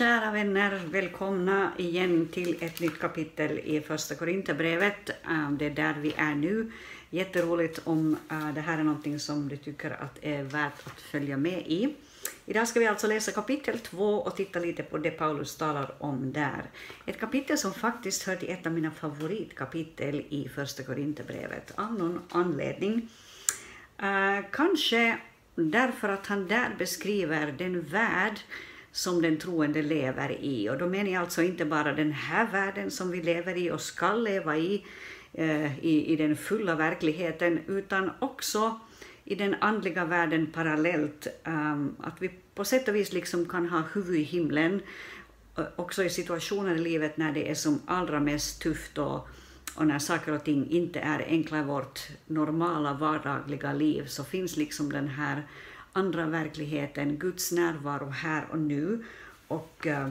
kära vänner, välkomna igen till ett nytt kapitel i Första Korinthierbrevet. Eh, det är där vi är nu. Jätteroligt om eh, det här är någonting som du tycker att är värt att följa med i. Idag ska vi alltså läsa kapitel 2 och titta lite på det Paulus talar om där. Ett kapitel som faktiskt hör till ett av mina favoritkapitel i Första Korinthierbrevet av någon anledning. Eh, kanske därför att han där beskriver den värld som den troende lever i. Och då menar jag alltså inte bara den här världen som vi lever i och ska leva i, eh, i, i den fulla verkligheten, utan också i den andliga världen parallellt. Um, att vi på sätt och vis liksom kan ha huvud i himlen, eh, också i situationer i livet när det är som allra mest tufft och, och när saker och ting inte är enkla i vårt normala vardagliga liv, så finns liksom den här andra verkligheten, Guds närvaro här och nu och eh,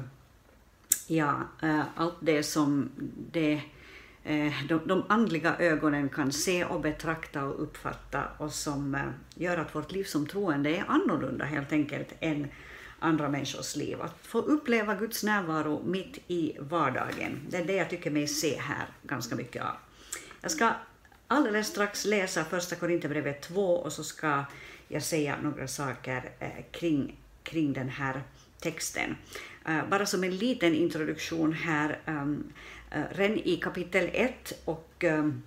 ja, eh, allt det som det, eh, de, de andliga ögonen kan se och betrakta och uppfatta och som gör att vårt liv som troende är annorlunda helt enkelt än andra människors liv. Att få uppleva Guds närvaro mitt i vardagen, det är det jag tycker mig se här ganska mycket av. Jag ska alldeles strax läsa första Korinthierbrevet 2 och så ska jag säga några saker eh, kring, kring den här texten. Eh, bara som en liten introduktion här, ehm, eh, redan i kapitel 1 och ehm,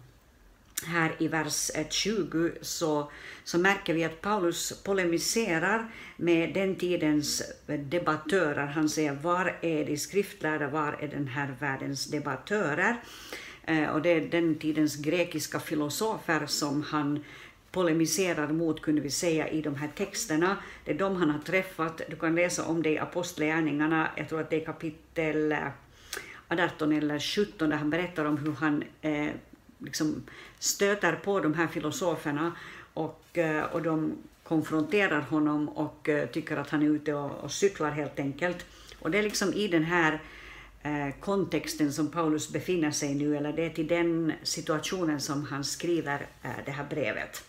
här i vers 20 så, så märker vi att Paulus polemiserar med den tidens debattörer. Han säger var är de skriftlärda, var är den här världens debattörer? Och det är den tidens grekiska filosofer som han polemiserar mot, kunde vi säga, i de här texterna. Det är de han har träffat. Du kan läsa om det i Apostlagärningarna, jag tror att det är kapitel eh, 18 eller 17, där han berättar om hur han eh, liksom stöter på de här filosoferna och, eh, och de konfronterar honom och eh, tycker att han är ute och, och cyklar helt enkelt. Och det är liksom i den här eh, kontexten som Paulus befinner sig nu, eller det är till den situationen som han skriver eh, det här brevet.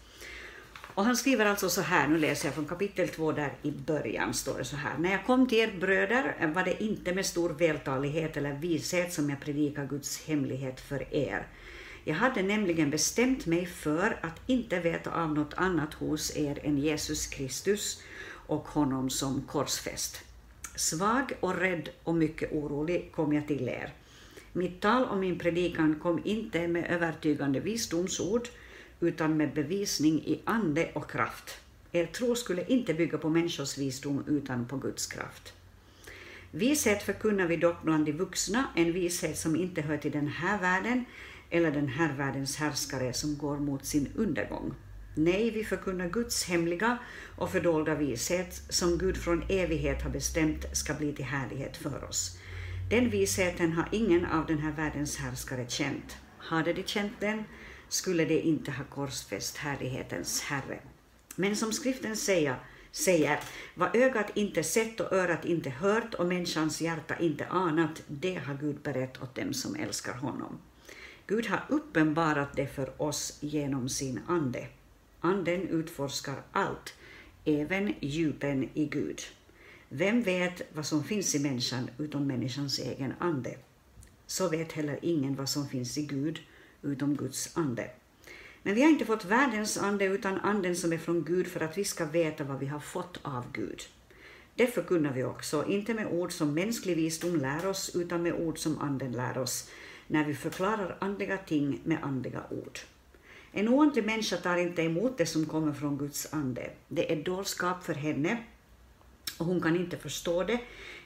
Och han skriver alltså så här, nu läser jag från kapitel 2 där i början, står det så här. När jag kom till er bröder var det inte med stor vältalighet eller vishet som jag predikade Guds hemlighet för er. Jag hade nämligen bestämt mig för att inte veta av något annat hos er än Jesus Kristus och honom som korsfäst. Svag och rädd och mycket orolig kom jag till er. Mitt tal och min predikan kom inte med övertygande visdomsord, utan med bevisning i ande och kraft. Er tro skulle inte bygga på människors visdom utan på Guds kraft. Vishet förkunnar vi dock bland de vuxna, en vishet som inte hör till den här världen eller den här världens härskare som går mot sin undergång. Nej, vi förkunnar Guds hemliga och fördolda vishet som Gud från evighet har bestämt ska bli till härlighet för oss. Den visheten har ingen av den här världens härskare känt. Hade de känt den skulle de inte ha korsfäst härlighetens Herre. Men som skriften säger, säger vad ögat inte sett och örat inte hört och människans hjärta inte anat, det har Gud berett åt dem som älskar honom. Gud har uppenbarat det för oss genom sin ande. Anden utforskar allt, även djupen i Gud. Vem vet vad som finns i människan utom människans egen ande? Så vet heller ingen vad som finns i Gud utom Guds ande. Men vi har inte fått världens ande utan anden som är från Gud för att vi ska veta vad vi har fått av Gud. Det förkunnar vi också, inte med ord som mänsklig visdom lär oss, utan med ord som anden lär oss, när vi förklarar andliga ting med andliga ord. En oandlig människa tar inte emot det som kommer från Guds ande. Det är dårskap för henne och hon kan inte förstå det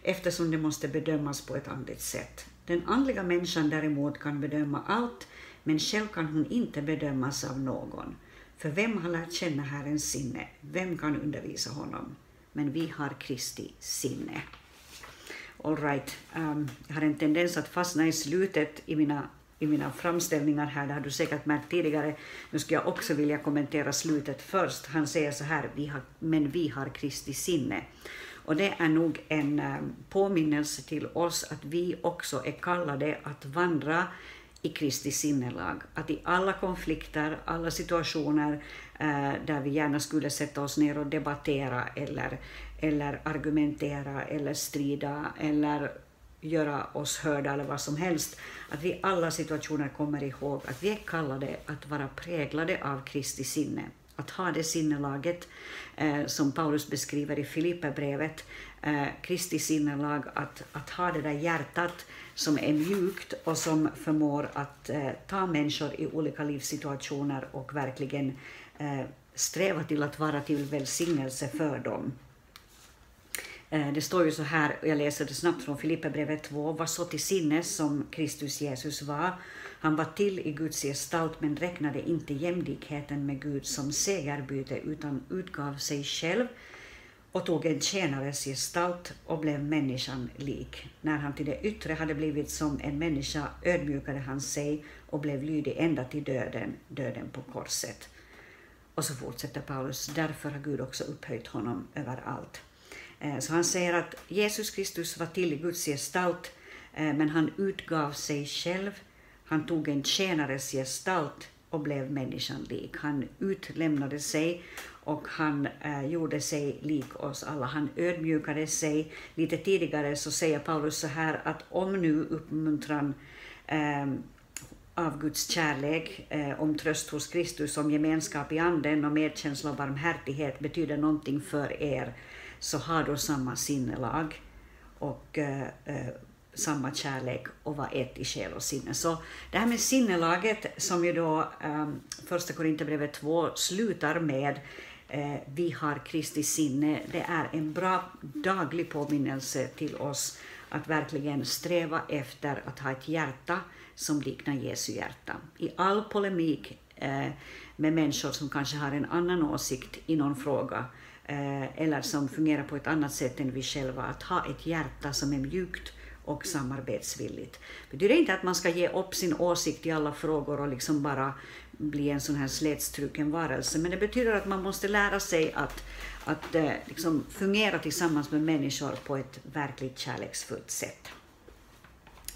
eftersom det måste bedömas på ett andligt sätt. Den andliga människan däremot kan bedöma allt men själv kan hon inte bedömas av någon. För vem har lärt känna Herrens sinne? Vem kan undervisa honom? Men vi har Kristi sinne. All right. Um, jag har en tendens att fastna i slutet i mina, i mina framställningar här, det har du säkert märkt tidigare. Nu skulle jag också vilja kommentera slutet först. Han säger så här, vi har, men vi har Kristi sinne. Och det är nog en um, påminnelse till oss att vi också är kallade att vandra i Kristi sinnelag. Att i alla konflikter, alla situationer eh, där vi gärna skulle sätta oss ner och debattera eller, eller argumentera eller strida eller göra oss hörda eller vad som helst, att vi i alla situationer kommer ihåg att vi är kallade att vara präglade av Kristi sinne. Att ha det sinnelaget eh, som Paulus beskriver i Filipperbrevet, eh, Kristi sinnelag, att, att ha det där hjärtat som är mjukt och som förmår att eh, ta människor i olika livssituationer och verkligen eh, sträva till att vara till välsignelse för dem. Eh, det står ju så här, jag läser det snabbt från Filipperbrevet 2, var så till sinnes som Kristus Jesus var. Han var till i Guds gestalt men räknade inte jämlikheten med Gud som segerbyte utan utgav sig själv och tog en tjänares gestalt och blev människan lik. När han till det yttre hade blivit som en människa ödmjukade han sig och blev lydig ända till döden, döden på korset. Och så fortsätter Paulus, därför har Gud också upphöjt honom över allt. Eh, så han säger att Jesus Kristus var till i Guds gestalt, eh, men han utgav sig själv. Han tog en tjänares gestalt och blev människan lik. Han utlämnade sig och han eh, gjorde sig lik oss alla. Han ödmjukade sig. Lite tidigare så säger Paulus så här att om nu uppmuntran eh, av Guds kärlek, eh, om tröst hos Kristus, om gemenskap i anden och medkänsla och barmhärtighet betyder någonting för er, så har då samma sinnelag och eh, eh samma kärlek och vara ett i själ och sinne. Så det här med sinnelaget som ju då um, första Korinthierbrevet 2 slutar med eh, vi har Kristi sinne, det är en bra daglig påminnelse till oss att verkligen sträva efter att ha ett hjärta som liknar Jesu hjärta. I all polemik eh, med människor som kanske har en annan åsikt i någon fråga eh, eller som fungerar på ett annat sätt än vi själva, att ha ett hjärta som är mjukt och samarbetsvilligt. Det betyder inte att man ska ge upp sin åsikt i alla frågor och liksom bara bli en sån här slätstruken varelse, men det betyder att man måste lära sig att, att eh, liksom fungera tillsammans med människor på ett verkligt kärleksfullt sätt.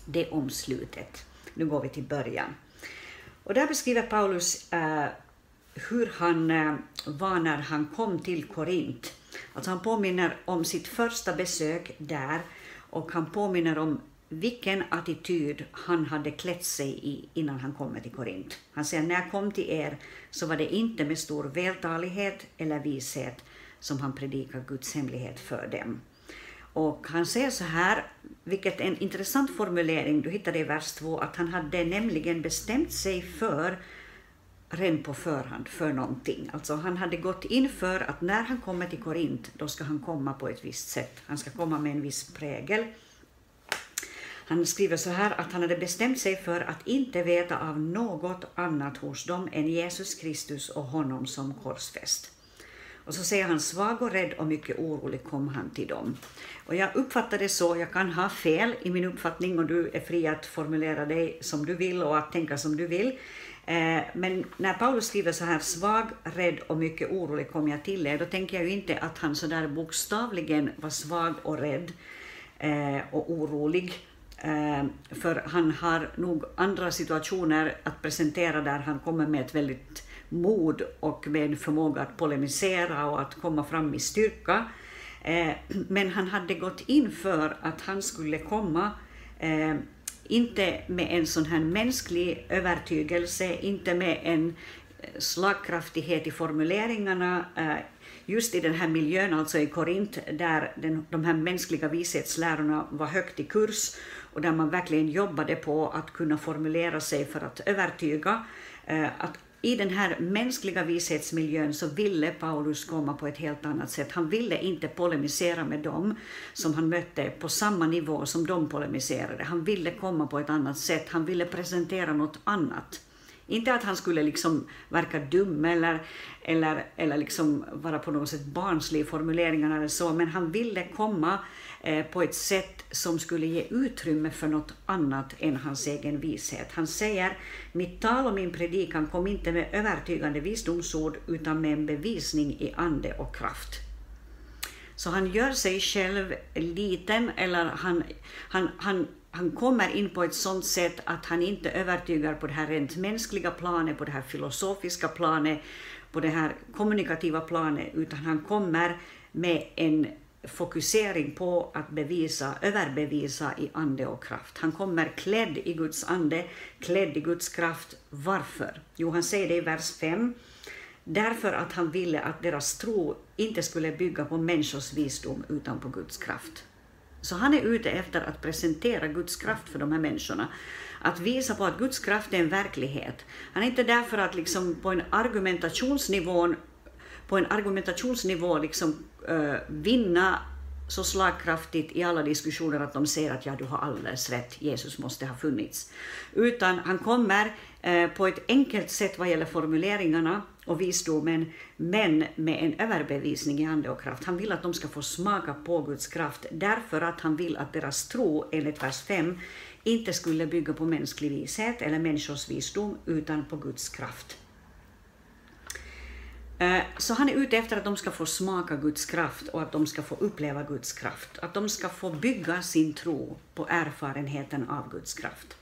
Det om slutet. Nu går vi till början. Och där beskriver Paulus eh, hur han eh, var när han kom till Korint. Alltså han påminner om sitt första besök där och han påminner om vilken attityd han hade klätt sig i innan han kom till Korint. Han säger, när jag kom till er så var det inte med stor vältalighet eller vishet som han predikade Guds hemlighet för dem. Och han säger så här, vilket är en intressant formulering, du hittar det i vers 2, att han hade nämligen bestämt sig för redan på förhand för någonting. Alltså han hade gått in för att när han kommer till Korint, då ska han komma på ett visst sätt. Han ska komma med en viss prägel. Han skriver så här att han hade bestämt sig för att inte veta av något annat hos dem än Jesus Kristus och honom som korsfäst. Och så säger han svag och rädd och mycket orolig kom han till dem. Och jag uppfattar det så, jag kan ha fel i min uppfattning och du är fri att formulera dig som du vill och att tänka som du vill. Eh, men när Paulus skriver så här, svag, rädd och mycket orolig kom jag till er, då tänker jag ju inte att han så där bokstavligen var svag och rädd eh, och orolig. Eh, för han har nog andra situationer att presentera där han kommer med ett väldigt mod och med en förmåga att polemisera och att komma fram i styrka. Men han hade gått in för att han skulle komma inte med en sån här mänsklig övertygelse, inte med en eh, slagkraftighet i formuleringarna, eh, just i den här miljön, alltså i Korint, där den, de här mänskliga vishetslärorna var högt i kurs och där man verkligen jobbade på att kunna formulera sig för att övertyga, eh, att i den här mänskliga vishetsmiljön så ville Paulus komma på ett helt annat sätt. Han ville inte polemisera med dem som han mötte på samma nivå som de polemiserade. Han ville komma på ett annat sätt. Han ville presentera något annat. Inte att han skulle liksom verka dum eller, eller, eller liksom vara på något sätt barnslig i formuleringarna eller så, men han ville komma Eh, på ett sätt som skulle ge utrymme för något annat än hans egen vishet. Han säger, mitt tal och min predikan kom inte med övertygande visdomsord utan med en bevisning i ande och kraft. Så han gör sig själv liten, eller han, han, han han kommer in på ett sådant sätt att han inte övertygar på det här rent mänskliga planet, på det här filosofiska planet, på det här kommunikativa planet, utan han kommer med en fokusering på att bevisa, överbevisa i ande och kraft. Han kommer klädd i Guds ande, klädd i Guds kraft. Varför? Jo, han säger det i vers 5. Därför att han ville att deras tro inte skulle bygga på människors visdom utan på Guds kraft. Så han är ute efter att presentera Guds kraft för de här människorna. Att visa på att Guds kraft är en verklighet. Han är inte där för att liksom på en argumentationsnivån på en argumentationsnivå liksom, uh, vinna så slagkraftigt i alla diskussioner att de ser att ja, du har alldeles rätt, Jesus måste ha funnits. Utan han kommer eh, på ett enkelt sätt vad gäller formuleringarna och visdomen, men med en överbevisning i ande och kraft. Han vill att de ska få smaka på Guds kraft, därför att han vill att deras tro, enligt vers 5, inte skulle bygga på mänsklig vishet eller människors visdom, utan på Guds kraft. Eh, så han är ute efter att de ska få smaka Guds kraft och att de ska få uppleva Guds kraft. Att de ska få bygga sin tro på erfarenheten av Guds kraft.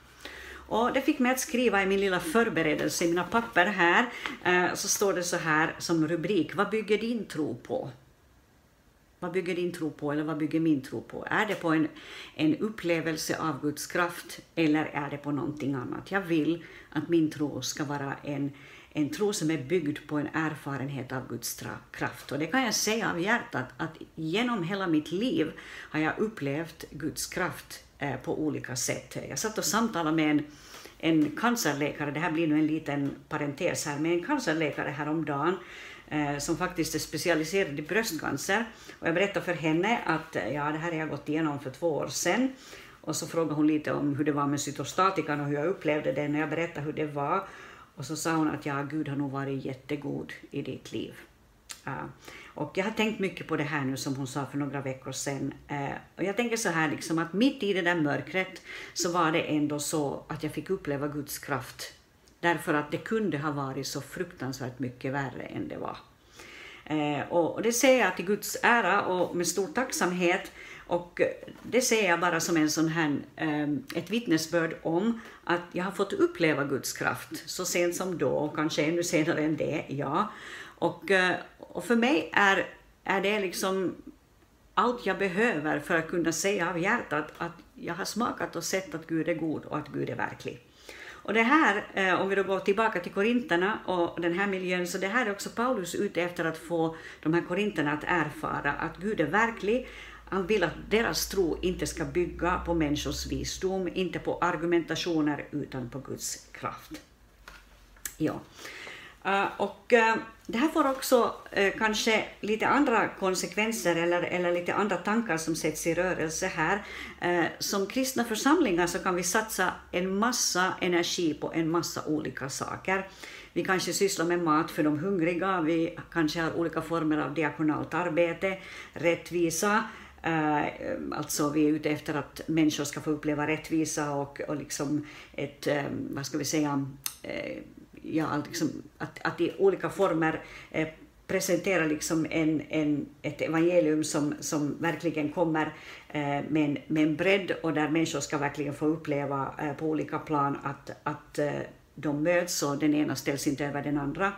Och det fick mig att skriva i min lilla förberedelse, i mina papper här, eh, så står det så här som rubrik, vad bygger din tro på? Vad bygger din tro på, eller vad bygger min tro på? Är det på en, en upplevelse av Guds kraft, eller är det på någonting annat? Jag vill att min tro ska vara en, en tro som är byggd på en erfarenhet av Guds kraft. Och det kan jag säga av hjärtat, att genom hela mitt liv har jag upplevt Guds kraft eh, på olika sätt. Jag satt och samtalade med en, en cancerläkare, det här blir nu en liten parentes här, med en cancerläkare häromdagen Eh, som faktiskt är specialiserad i bröstcancer. Och jag berättade för henne att eh, ja, det här har jag gått igenom för två år sedan. Och så frågade hon lite om hur det var med cytostatikan och hur jag upplevde det när jag berättade hur det var. Och så sa hon att ja, Gud har nog varit jättegod i ditt liv. Uh, och jag har tänkt mycket på det här nu som hon sa för några veckor sedan. Uh, och jag tänker så här liksom att mitt i det där mörkret så var det ändå så att jag fick uppleva Guds kraft. Därför att det kunde ha varit så fruktansvärt mycket värre än det var. Eh, och det säger jag till Guds ära och med stor tacksamhet och det ser jag bara som en sån här, eh, ett vittnesbörd om att jag har fått uppleva Guds kraft så sent som då, och kanske ännu senare än det, ja. Och, eh, och för mig är, är det liksom allt jag behöver för att kunna säga av hjärtat att jag har smakat och sett att Gud är god och att Gud är verklig. Och det här, eh, om vi då går tillbaka till korinterna och den här miljön, så det här är också Paulus ute efter att få de här korinterna att erfara att Gud är verklig, han vill att deras tro inte ska bygga på människors visdom, inte på argumentationer, utan på Guds kraft. Ja. Eh, och eh, det här får också eh, kanske lite andra konsekvenser eller, eller lite andra tankar som sätts i rörelse här. som kristna församlingar så kan vi satsa en massa energi på en massa olika saker. Vi kanske sysslar med mat för de hungriga, vi kanske har olika former av diakonalt arbete, rättvisa, alltså vi är ute efter att människor ska få uppleva rättvisa och, och liksom ett, vad ska vi säga, ja, liksom att, att i olika former eh, presentera liksom en, en, ett evangelium som, som verkligen kommer eh, med, en, med en bredd och där människor ska verkligen få uppleva eh, på olika plan att, att eh, de möts och den ena ställs inte över den andra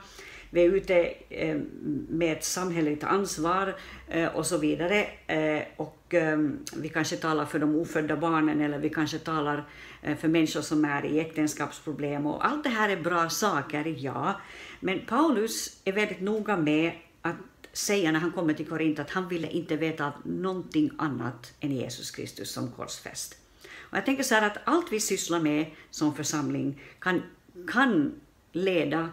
vi är ute eh, med ett samhälleligt ansvar eh, och så vidare. Eh, och eh, vi kanske talar för de ofödda barnen eller vi kanske talar eh, för människor som är i äktenskapsproblem. Och allt det här är bra saker, ja. Men Paulus är väldigt noga med att säga när han kommer till Korint att han ville inte veta av någonting annat än Jesus Kristus som korsfäst. Och jag tänker så här att allt vi sysslar med som församling kan, kan leda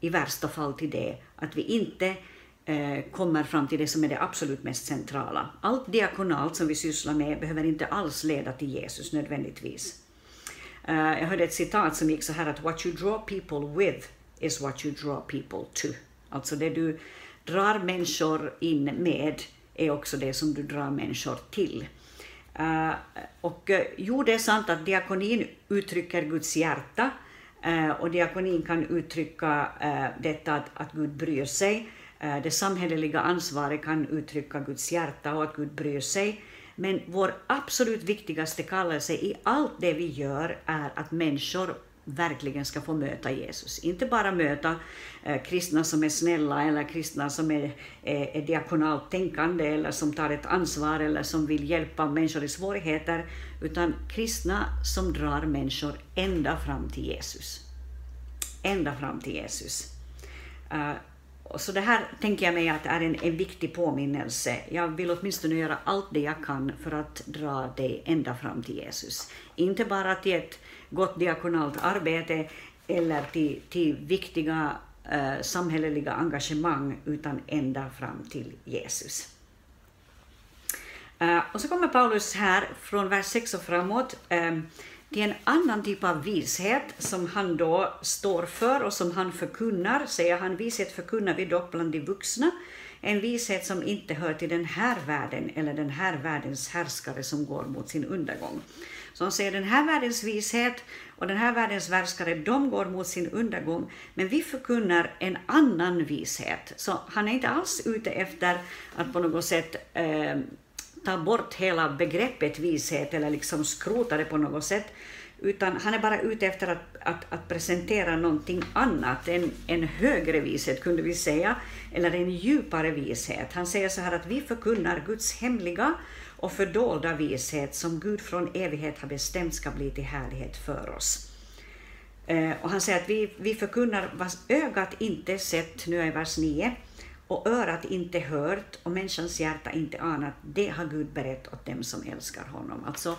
i värsta fall till det att vi inte eh, kommer fram till det som är det absolut mest centrala. Allt diakonalt som vi sysslar med behöver inte alls leda till Jesus nödvändigtvis. Uh, jag hörde ett citat som gick så här att what you draw people with is what you draw people to. Alltså det du drar människor in med är också det som du drar människor till. Uh, och uh, jo, det är sant att diakonin uttrycker Guds hjärta, Eh, och diakonin kan uttrycka eh, detta att, att Gud bryr sig. Eh, det samhälleliga ansvaret kan uttrycka Guds hjärta och att Gud bryr sig. Men vår absolut viktigaste kallelse i allt det vi gör är att människor verkligen ska få möta Jesus. Inte bara möta eh, kristna som är snälla eller kristna som är, är, är diakonalt tänkande eller som tar ett ansvar eller som vill hjälpa människor i svårigheter, utan kristna som drar människor ända fram till Jesus. Ända fram till Jesus. Uh, så det här tänker jag mig att är en, en viktig påminnelse. Jag vill åtminstone göra allt det jag kan för att dra dig ända fram till Jesus. Inte bara till ett gott diakonalt arbete eller till, till viktiga eh, samhälleliga engagemang, utan ända fram till Jesus. Eh, och så kommer Paulus här från vers 6 och framåt um, till en annan typ av vishet som han då står för och som han förkunnar, säger han, vishet förkunnar vi dock bland de vuxna, en vishet som inte hör till den här världen eller den här världens härskare som går mot sin undergång. Så han säger den här världens vishet och den här världens värskare, de går mot sin undergång, men vi förkunnar en annan vishet. Så han är inte alls ute efter att på något sätt eh, ta bort hela begreppet vishet eller liksom skrota det på något sätt, utan han är bara ute efter att, att, att presentera någonting annat, en, en högre vishet kunde vi säga, eller en djupare vishet. Han säger så här att vi förkunnar Guds hemliga och fördolda vishet som Gud från evighet har bestämt ska bli till härlighet för oss. Eh, och han säger att vi, vi förkunnar vad ögat inte sett, nu är vers 9, och örat inte hört och människans hjärta inte anat, det har Gud berett åt dem som älskar honom. Alltså,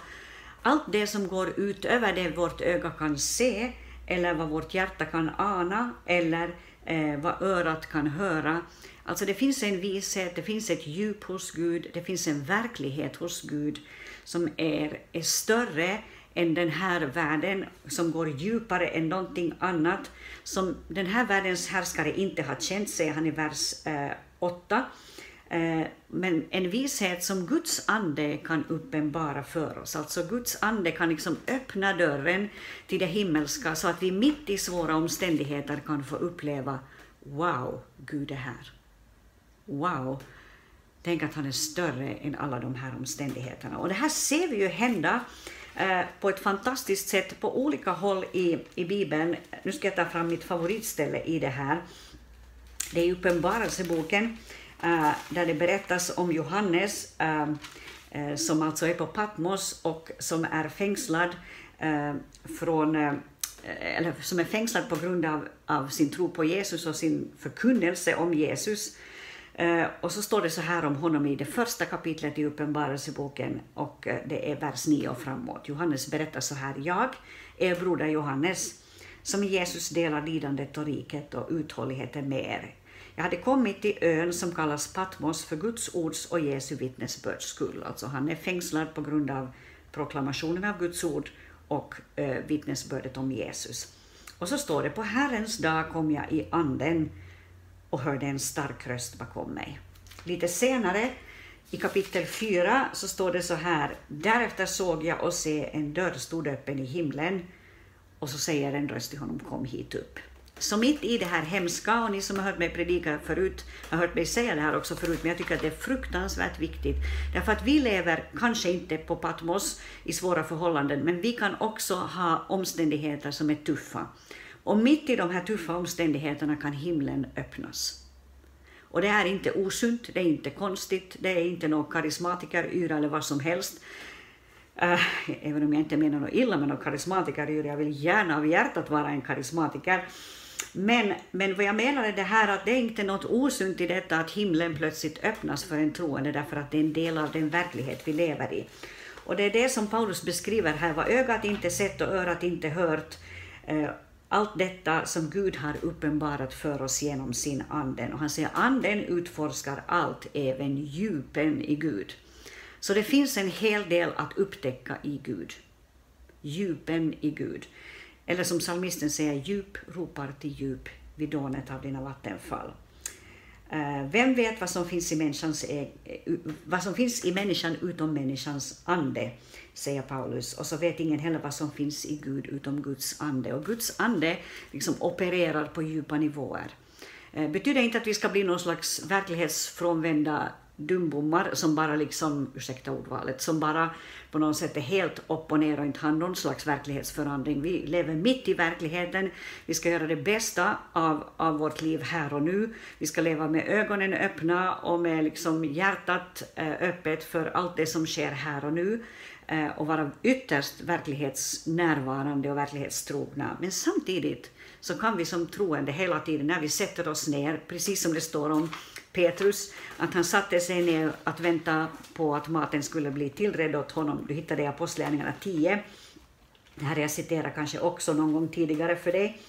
allt det som går utöver det vårt öga kan se, eller vad vårt hjärta kan ana, eller eh, vad örat kan höra. Alltså det finns en vishet, det finns ett djup hos Gud, det finns en verklighet hos Gud som är, är större än den här världen, som går djupare än någonting annat, som den här världens härskare inte har känt, säger han i vers eh, 8. Eh, men en vishet som Guds ande kan uppenbara för oss. Alltså Guds ande kan liksom öppna dörren till det himmelska så att vi mitt i svåra omständigheter kan få uppleva Wow, Gud är här. Wow, tänk att han är större än alla de här omständigheterna. Och det här ser vi ju hända eh, på ett fantastiskt sätt på olika håll i, i Bibeln. Nu ska jag ta fram mitt favoritställe i det här. Det är Uppenbarelseboken eh, där det berättas om Johannes eh, eh, som alltså är på Patmos och som är fängslad från eller som är fängslad på grund av, av sin tro på Jesus och sin förkunnelse om Jesus. Eh, och så står det så här om honom i det första kapitlet i Uppenbarelseboken och eh, det är vers 9 och framåt. Johannes berättar så här. Jag, er broder Johannes, som i Jesus delar lidandet och riket och uthålligheten med er. Jag hade kommit till ön som kallas Patmos för Guds ords och Jesu vittnesbörds skull. Alltså han är fängslad på grund av proklamationen av Guds ord och eh, vittnesbördet om Jesus. Och så står det, på Herrens dag kom jag i anden och hörde en stark röst bakom mig. Lite senare i kapitel 4 så står det så här, därefter såg jag och se en dörr stod öppen i himlen och så säger en röst till honom, kom hit upp. Så mitt i det här hemska, och ni som har hört mig predika förut, har hört mig säga det här också förut, men jag tycker att det är fruktansvärt viktigt. Därför att vi lever kanske inte på Patmos i svåra förhållanden, men vi kan också ha omständigheter som är tuffa. Och mitt i de här tuffa omständigheterna kan himlen öppnas. Och det är inte osunt, det är inte konstigt, det är inte någon karismatikeryra eller vad som helst. Äh, även om jag inte menar något illa med någon karismatikeryra, jag vill gärna av hjärtat vara en karismatiker. Men, men vad jag menar är det här att det är inte något osunt i detta att himlen plötsligt öppnas för en troende därför att det är en del av den verklighet vi lever i. Och det är det som Paulus beskriver här, vad ögat inte sett och örat inte hört. Äh, allt detta som Gud har uppenbarat för oss genom sin anden. Och han säger anden utforskar allt, även djupen i Gud. Så det finns en hel del att upptäcka i Gud. Djupen i Gud. Eller som psalmisten säger, djup ropar till djup vid dånet av dina vattenfall. Eh, vem vet vad som, finns i människans, e- vad som finns i människan utom människans ande, säger Paulus. Och så vet ingen heller vad som finns i Gud utom Guds ande. Och Guds ande liksom opererar på djupa nivåer. Det betyder inte att vi ska bli någon slags verklighetsfrånvända dumbommar som bara liksom, ursäkta ordvalet, som bara på något sätt är helt upp och ner och inte har någon slags verklighetsförändring. Vi lever mitt i verkligheten, vi ska göra det bästa av, av vårt liv här och nu. Vi ska leva med ögonen öppna och med liksom hjärtat eh, öppet för allt det som sker här och nu eh, och vara ytterst verklighetsnärvarande och verklighetstrogna. Men samtidigt så kan vi som troende hela tiden när vi sätter oss ner, precis som det står om Petrus, att han satte sig ner att vänta på att maten skulle bli tillredd åt honom. Du hittar det i Apostlagärningarna 10. Det här jag citerar kanske också någon gång tidigare för dig.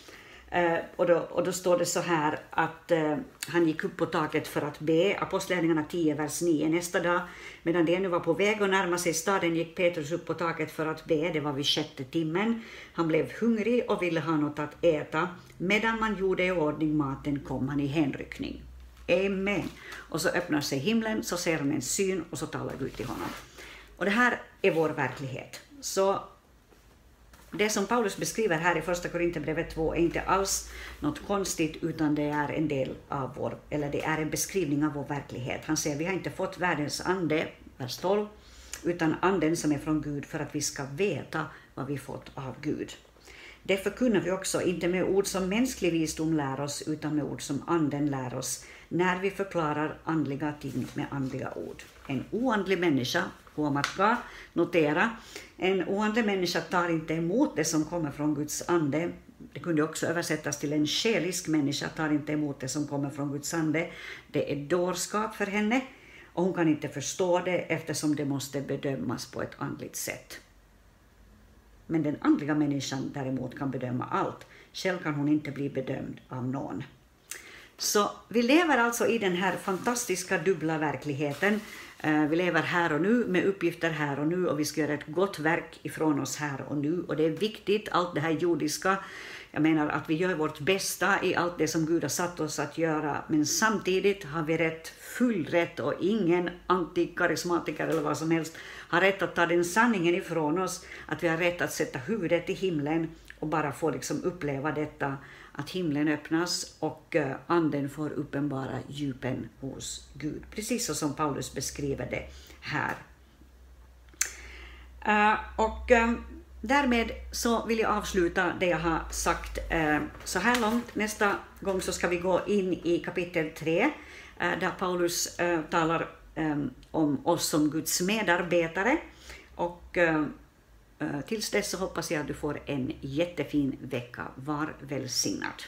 Uh, och, då, och då står det så här att uh, han gick upp på taket för att be, Apostlagärningarna 10, vers 9. Nästa dag, medan de ännu var på väg att närma sig staden, gick Petrus upp på taket för att be, det var vid sjätte timmen. Han blev hungrig och ville ha något att äta. Medan man gjorde i ordning maten kom han i hänryckning. Amen. Och så öppnar sig himlen, så ser han en syn och så talar Gud till honom. Och det här är vår verklighet. Så det som Paulus beskriver här i Första Korinthierbrevet 2 är inte alls något konstigt, utan det är en del av vår, eller det är en beskrivning av vår verklighet. Han säger, vi har inte fått världens ande, vers 12, utan anden som är från Gud för att vi ska veta vad vi fått av Gud. Det förkunnar vi också, inte med ord som mänsklig visdom lär oss, utan med ord som anden lär oss, när vi förklarar andliga ting med andliga ord. En oandlig människa, huomatkaa, notera, en oandlig människa tar inte emot det som kommer från Guds ande. Det kunde också översättas till en själisk människa tar inte emot det som kommer från Guds ande. Det är dårskap för henne och hon kan inte förstå det eftersom det måste bedömas på ett andligt sätt. Men den andliga människan däremot kan bedöma allt. Själv kan hon inte bli bedömd av någon. Så vi lever alltså i den här fantastiska dubbla verkligheten. Eh, vi lever här och nu med uppgifter här och nu och vi ska göra ett gott verk ifrån oss här och nu. Och det är viktigt, allt det här jordiska. Jag menar att vi gör vårt bästa i allt det som Gud har satt oss att göra, men samtidigt har vi rätt, full rätt och ingen antikarismatiker eller vad som helst har rätt att ta den sanningen ifrån oss, att vi har rätt att sätta huvudet i himlen och bara få liksom uppleva detta att himlen öppnas och eh, anden får uppenbara djupen hos Gud, precis så som Paulus beskriver det här. Eh, och eh, därmed så vill jag avsluta det jag har sagt så här långt. Nästa gång så ska vi gå in i kapitel 3 där Paulus talar om oss som Guds medarbetare. Och Eh, tills dess så hoppas jag att du får en jättefin vecka. Var välsignad.